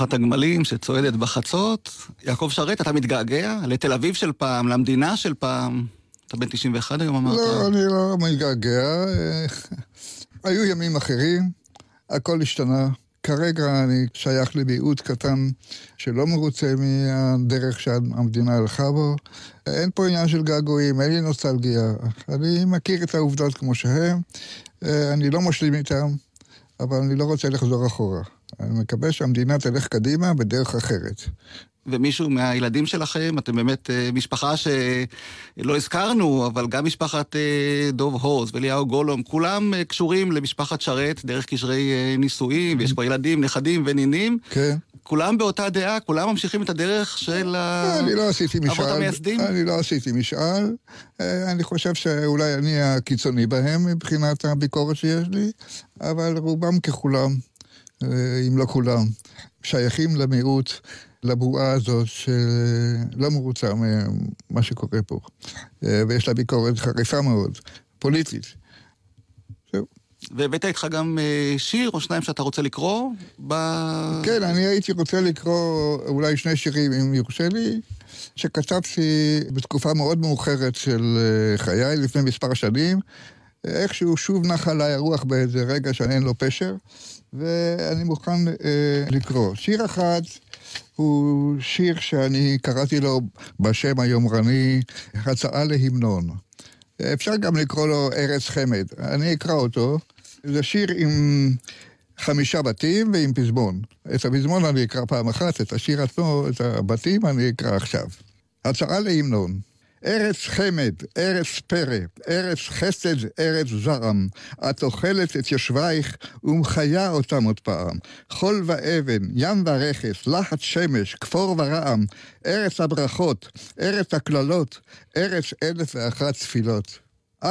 אורחת הגמלים שצועדת בחצות. יעקב שרת, אתה מתגעגע לתל אביב של פעם, למדינה של פעם. אתה בן 91 היום אמרת? לא, אני לא מתגעגע. היו ימים אחרים, הכל השתנה. כרגע אני שייך למיעוט קטן שלא מרוצה מהדרך שהמדינה הלכה בו. אין פה עניין של געגועים, אין לי נוסטלגיה. אני מכיר את העובדות כמו שהן, אני לא משלים איתן, אבל אני לא רוצה לחזור אחורה. אני מקווה שהמדינה תלך קדימה בדרך אחרת. ומישהו מהילדים שלכם, אתם באמת אה, משפחה שלא הזכרנו, אבל גם משפחת אה, דוב הוז ואליהו גולום, כולם אה, קשורים למשפחת שרת דרך קשרי נישואים, ויש כבר ילדים, נכדים ונינים. כן. כולם באותה דעה, כולם ממשיכים את הדרך של לא האבות המייסדים? אני לא עשיתי משאל. אני חושב שאולי אני הקיצוני בהם מבחינת הביקורת שיש לי, אבל רובם ככולם אם לא כולם, שייכים למיעוט, לבועה הזאת שלא מרוצה ממה שקורה פה. אה, ויש לה ביקורת חריפה מאוד, פוליטית. זהו. והבאת איתך גם אה, שיר או שניים שאתה רוצה לקרוא? ב... כן, אני הייתי רוצה לקרוא אולי שני שירים, אם יורשה לי, שכתבתי בתקופה מאוד מאוחרת של אה, חיי, לפני מספר שנים. איכשהו שוב נחה עליי הרוח באיזה רגע שאין לו פשר, ואני מוכן אה, לקרוא. שיר אחד הוא שיר שאני קראתי לו בשם היומרני, הצעה להמנון. אפשר גם לקרוא לו ארץ חמד. אני אקרא אותו. זה שיר עם חמישה בתים ועם פזמון. את הפזמון אני אקרא פעם אחת, את השיר עצמו, את הבתים, אני אקרא עכשיו. הצעה להמנון. ארץ חמד, ארץ פרא, ארץ חסד, ארץ זעם. את אוכלת את יושבייך ומחיה אותם עוד פעם. חול ואבן, ים ורכס, לחץ שמש, כפור ורעם. ארץ הברכות, ארץ הקללות, ארץ אלף ואחת תפילות.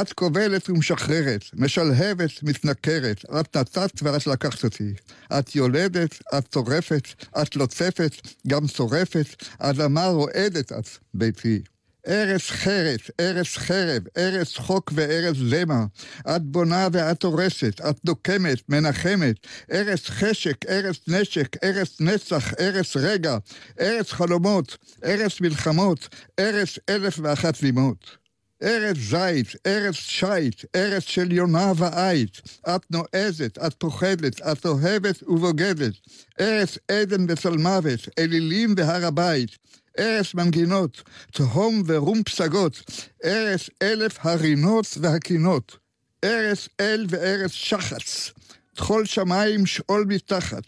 את כובלת ומשחררת, משלהבת, מתנכרת, את נתת ואת לקחת אותי. את יולדת, את טורפת, את לוצפת, גם שורפת, אדמה רועדת את, ביתי. ארץ חרט, ארץ חרב, ארץ חוק וארץ זמע. את בונה ואת הורסת, את נוקמת, מנחמת. ארץ חשק, ארץ נשק, ארץ נצח, ארץ רגע. ארץ חלומות, ארץ מלחמות, ארץ אלף ואחת לימות. ארץ זית, ארץ שיט, ארץ של יונה ועית. את נועזת, את פוחדת, את אוהבת ובוגדת. ארץ עדן וצלמוות, אלילים והר הבית. ארץ מנגינות, תהום ורום פסגות. ארץ אלף הרינות והקינות. ארץ אל וארץ שחץ. טחול שמיים שאול מתחת.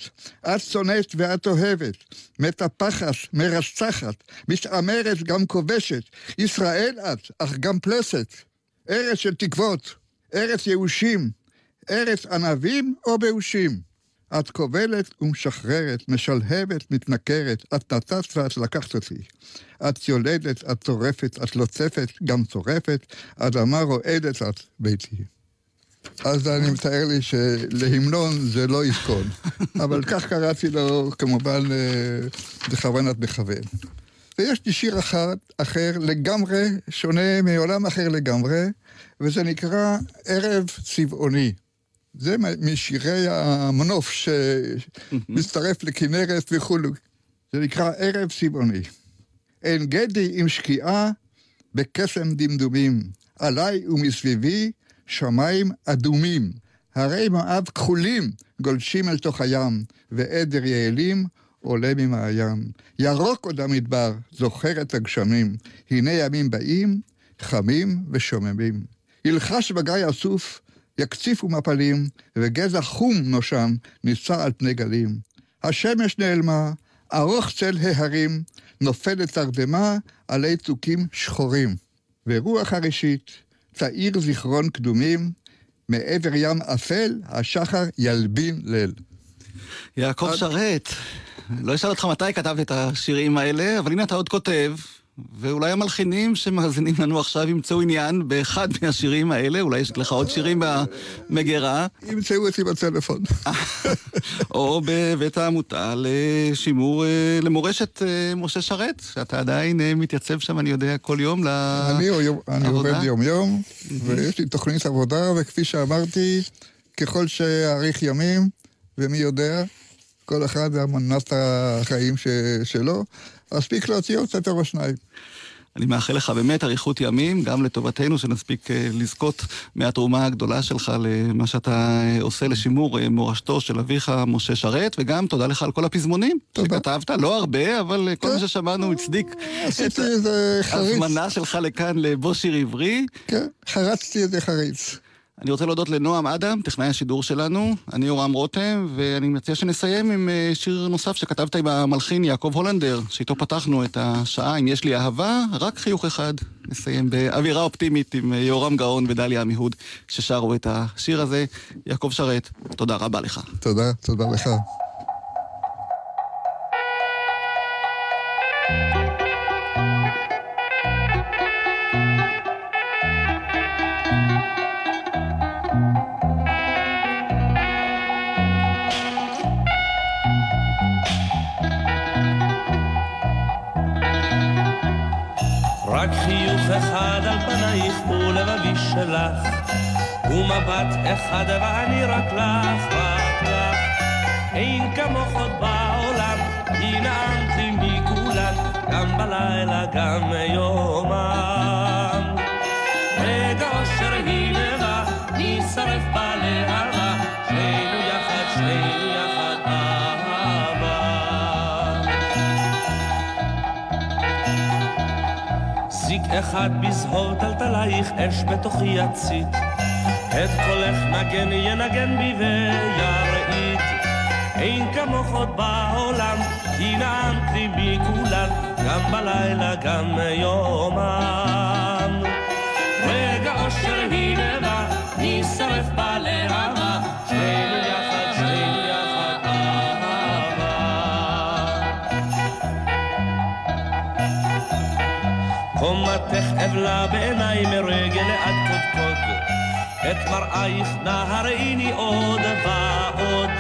את שונאת ואת אוהבת. מטפחת, מרצחת, מתעמרת גם כובשת. ישראל את, אך גם פלסת. ארץ של תקוות, ארץ ייאושים, ארץ ענבים או באושים. את כובלת ומשחררת, משלהבת, מתנכרת, את נתת ואת לקחת אותי. את יולדת, את טורפת, את לוצפת, גם צורפת, אדמה רועדת את ביתי. אז אני מתאר לי שלהמנון זה לא יזכון, אבל כך קראתי לו כמובן אה, בכוונת מכוון. ויש לי שיר אחד אחר לגמרי, שונה מעולם אחר לגמרי, וזה נקרא ערב צבעוני. זה משירי המנוף שמצטרף לכנרת וכולו. זה נקרא ערב צבעוני. אין גדי עם שקיעה בקסם דמדומים, עליי ומסביבי שמיים אדומים. הרי מואב כחולים גולשים אל תוך הים, ועדר יעלים עולה ממעיין. ירוק עוד המדבר, זוכר את הגשמים. הנה ימים באים, חמים ושוממים. ילחש בגיא אסוף, יקציפו מפלים, וגזע חום נושם נישא על פני גלים. השמש נעלמה, ארוך צל ההרים, נופלת תרדמה עלי צוקים שחורים. ורוח הראשית, תאיר זיכרון קדומים, מעבר ים אפל, השחר ילבין ליל. יעקב שרת, לא אשאל אותך מתי כתבת את השירים האלה, אבל הנה אתה עוד כותב, ואולי המלחינים שמאזינים לנו עכשיו ימצאו עניין באחד מהשירים האלה, אולי יש לך עוד שירים במגירה. ימצאו אותי בטלפון. או בבית העמותה לשימור, אה, למורשת אה, משה שרת, שאתה עדיין אה, מתייצב שם, אני יודע, כל יום לעבודה. אני עובד יום-יום, ויש לי תוכנית עבודה, וכפי שאמרתי, ככל שאאריך ימים, ומי יודע, כל אחד והמנת החיים ש... שלו, מספיק להוציא עוד ספר או שניים. אני מאחל לך באמת אריכות ימים, גם לטובתנו, שנספיק אה, לזכות מהתרומה הגדולה שלך למה שאתה אה, עושה לשימור אה, מורשתו של אביך משה שרת, וגם תודה לך על כל הפזמונים תודה. שכתבת, לא הרבה, אבל כל מה ששמענו הצדיק את ההזמנה שלך לכאן לבושיר עברי. כן, חרצתי איזה חריץ. אני רוצה להודות לנועם אדם, טכנאי השידור שלנו, אני יורם רותם, ואני מציע שנסיים עם אה, שיר נוסף שכתבת עם המלחין יעקב הולנדר, שאיתו פתחנו את השעה, אם יש לי אהבה, רק חיוך אחד. נסיים באווירה אופטימית עם אה, יורם גאון ודליה עמיהוד, ששרו את השיר הזה. יעקב שרת, תודה רבה לך. תודה, תודה לך. אחד ואני רק לך, רק לך. אין כמוך עוד בעולם, כי נעמת לי מכולן, גם בלילה, גם יומם. רגע אושר הנה בא, נשרף בלהבה, שנינו יחד, שנינו יחד, אהבה. זיק אחד בזהור טלטלייך, אש בתוכי יצית. את קולך נגן ינגן בי וירעיד. אין כמוך עוד בעולם, כי נעמת לי מכולן, גם בלילה, גם יומם. רגע אושר הנה בא, נשרף בלהבה. קומתך אבלה בעיניי מרגל עד קודקוד, את מראייך נא הראיני עוד ועוד.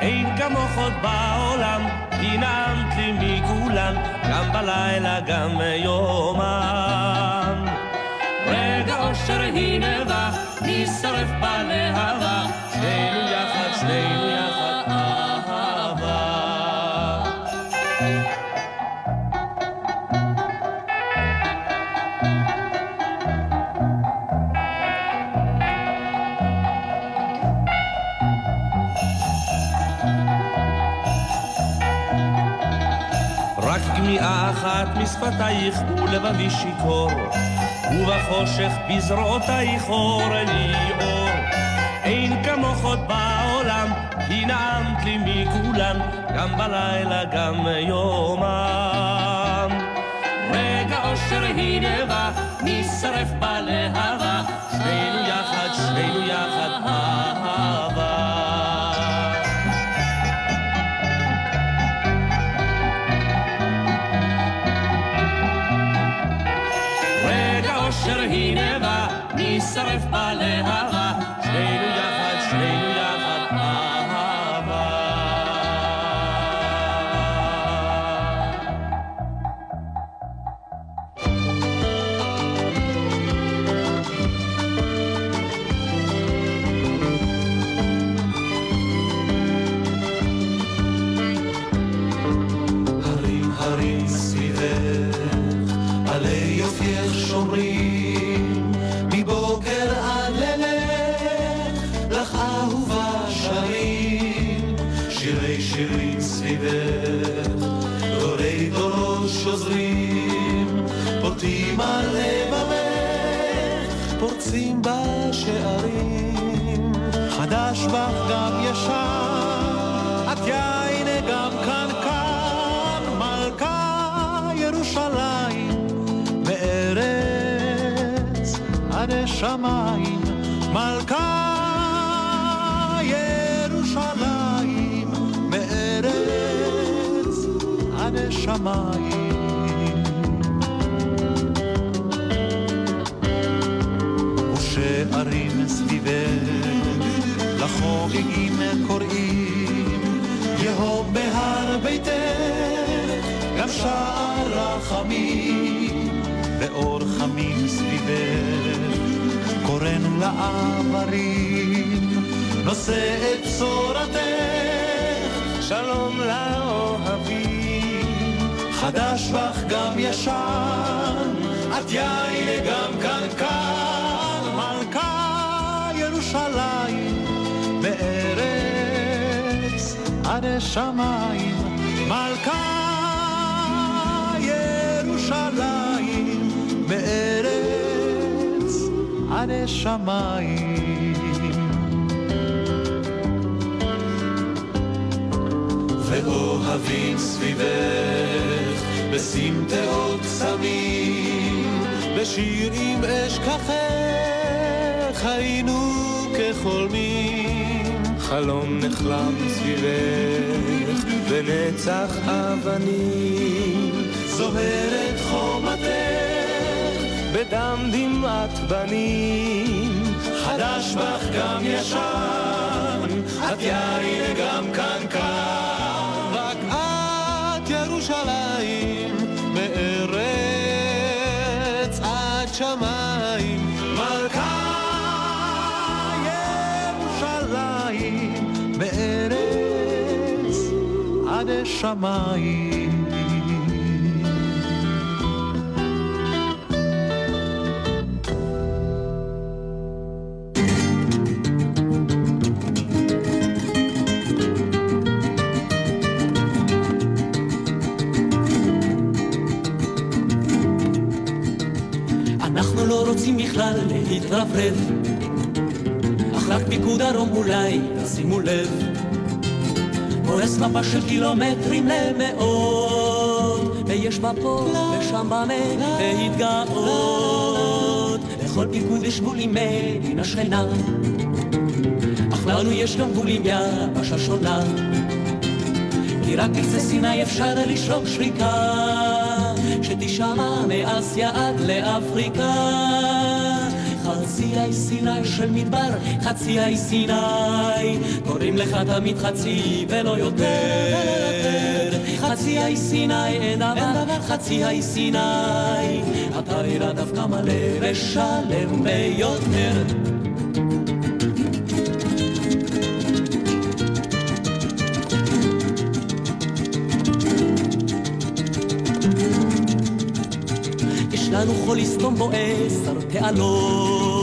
אין כמוך עוד בעולם, כי נעמת לי מכולן, גם בלילה, גם יומם. רגע אושר הנה בא, נשרף בלהבה, אחת משפתייך ולבבי שיכור, ובחושך בזרועותייך אור לי אור. אין כמוך עוד בעולם, כי נעמת לי מכולן, גם בלילה, גם יומם. רגע אושר הנה בא, נשרף בלהבה, שנינו יחד, שנינו יחד, בשערים, חדש בך גם ישן, את יין גם כאן כאן, מלכה ירושלים, מארץ עד השמיים, מלכה ירושלים, מארץ עד השמיים. ושערים סביבך. לחוגגים קוראים, יהום בהר ביתך, גם שער רחמים, ואור חמים סביבך, קורן לעברים, נושא את בשורתך, שלום לאוהבים, חדש בך גם ישן, את יין גם מלכה ירושלים, בארץ עד השמיים, מלכה ירושלים, בארץ עד השמיים. ואוהבים סביבך, בסמטאות קסמים, בשיר עם אש כחך, היינו כחולמים. חלום נחלם סביבך, בנצח אבנים, זוהרת חומתך, בדם דמעת בנים. חדש בך גם ישן, את יין גם כאן, שמיים. אנחנו לא להתרברב, אך רק פיקוד דרום אולי, תשימו לב, פורס מפה של קילומטרים למאות, ויש בה פה ושם במה להתגאות. לכל פיקוד יש גבול עם מדינה שכנה, אך לנו יש גם גבול עם יבשה שונה. כי רק בקצה סיני אפשר לשרוק שריקה, שתישמע מאסיה עד לאפריקה. חצי האי סיני של מדבר, חצי האי סיני, קוראים לך תמיד חצי ולא יותר. חצי האי סיני אין דבר, חצי האי סיני, אתה נראה דווקא מלא ושלם ביותר. לנו חול לסתום בו עשר תעלות,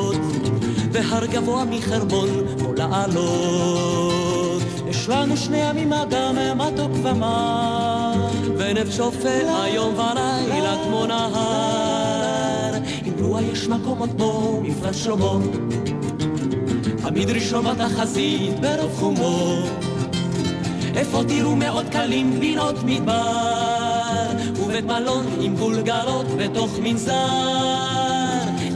והר גבוה מחרבון או לעלות. יש לנו שני ימים אדם מתוק ומה, ונפט שופט היום ולילה כמו נהר. עם רוח יש מקומות כמו מפרש שלמה, תמיד ראשון בתחזית ברוב חומו. איפה תראו מאות קלים פינות מדבר, ובית מלון עם גולגלות בתוך מנזר.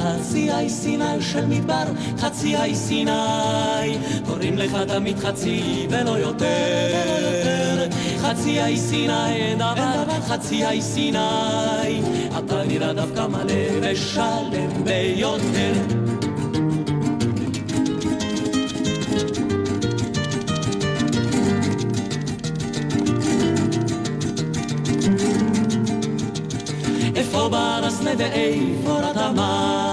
חצי האי סיני של מדבר, חצי האי סיני, קוראים לך תמיד חצי ולא יותר. חצי האי סיני אין דבר, חצי האי סיני, אתה נראה דווקא מלא ושלם ביותר. איפה ברסנה ואיפה רתמן,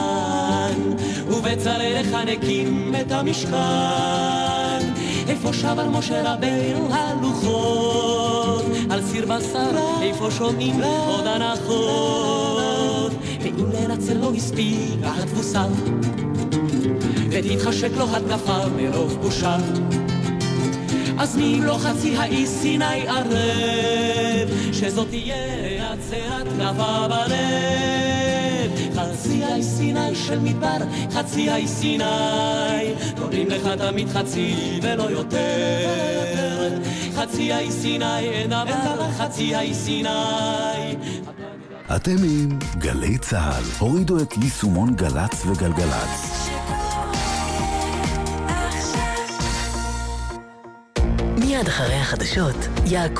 ובצלאל חנקים את המשכן. איפה שבר משה רבינו הלוחות, על סיר בשר, איפה שומעים עוד הנחות. ואם לנצל לא הספיקה התבוסה, ותתחשק לו התקפה מרוב בושה. אז מי לא חצי האי סיני ערב, שזאת תהיה עצרת כפה בלב. חצי האי סיני של מדבר, חצי האי סיני, קוראים לך תמיד חצי ולא יותר. חצי האי סיני אין דבר, חצי האי סיני. אתם עם גלי צה"ל. הורידו את יישומון גל"צ וגלגלצ. מיד אחרי החדשות, יעקב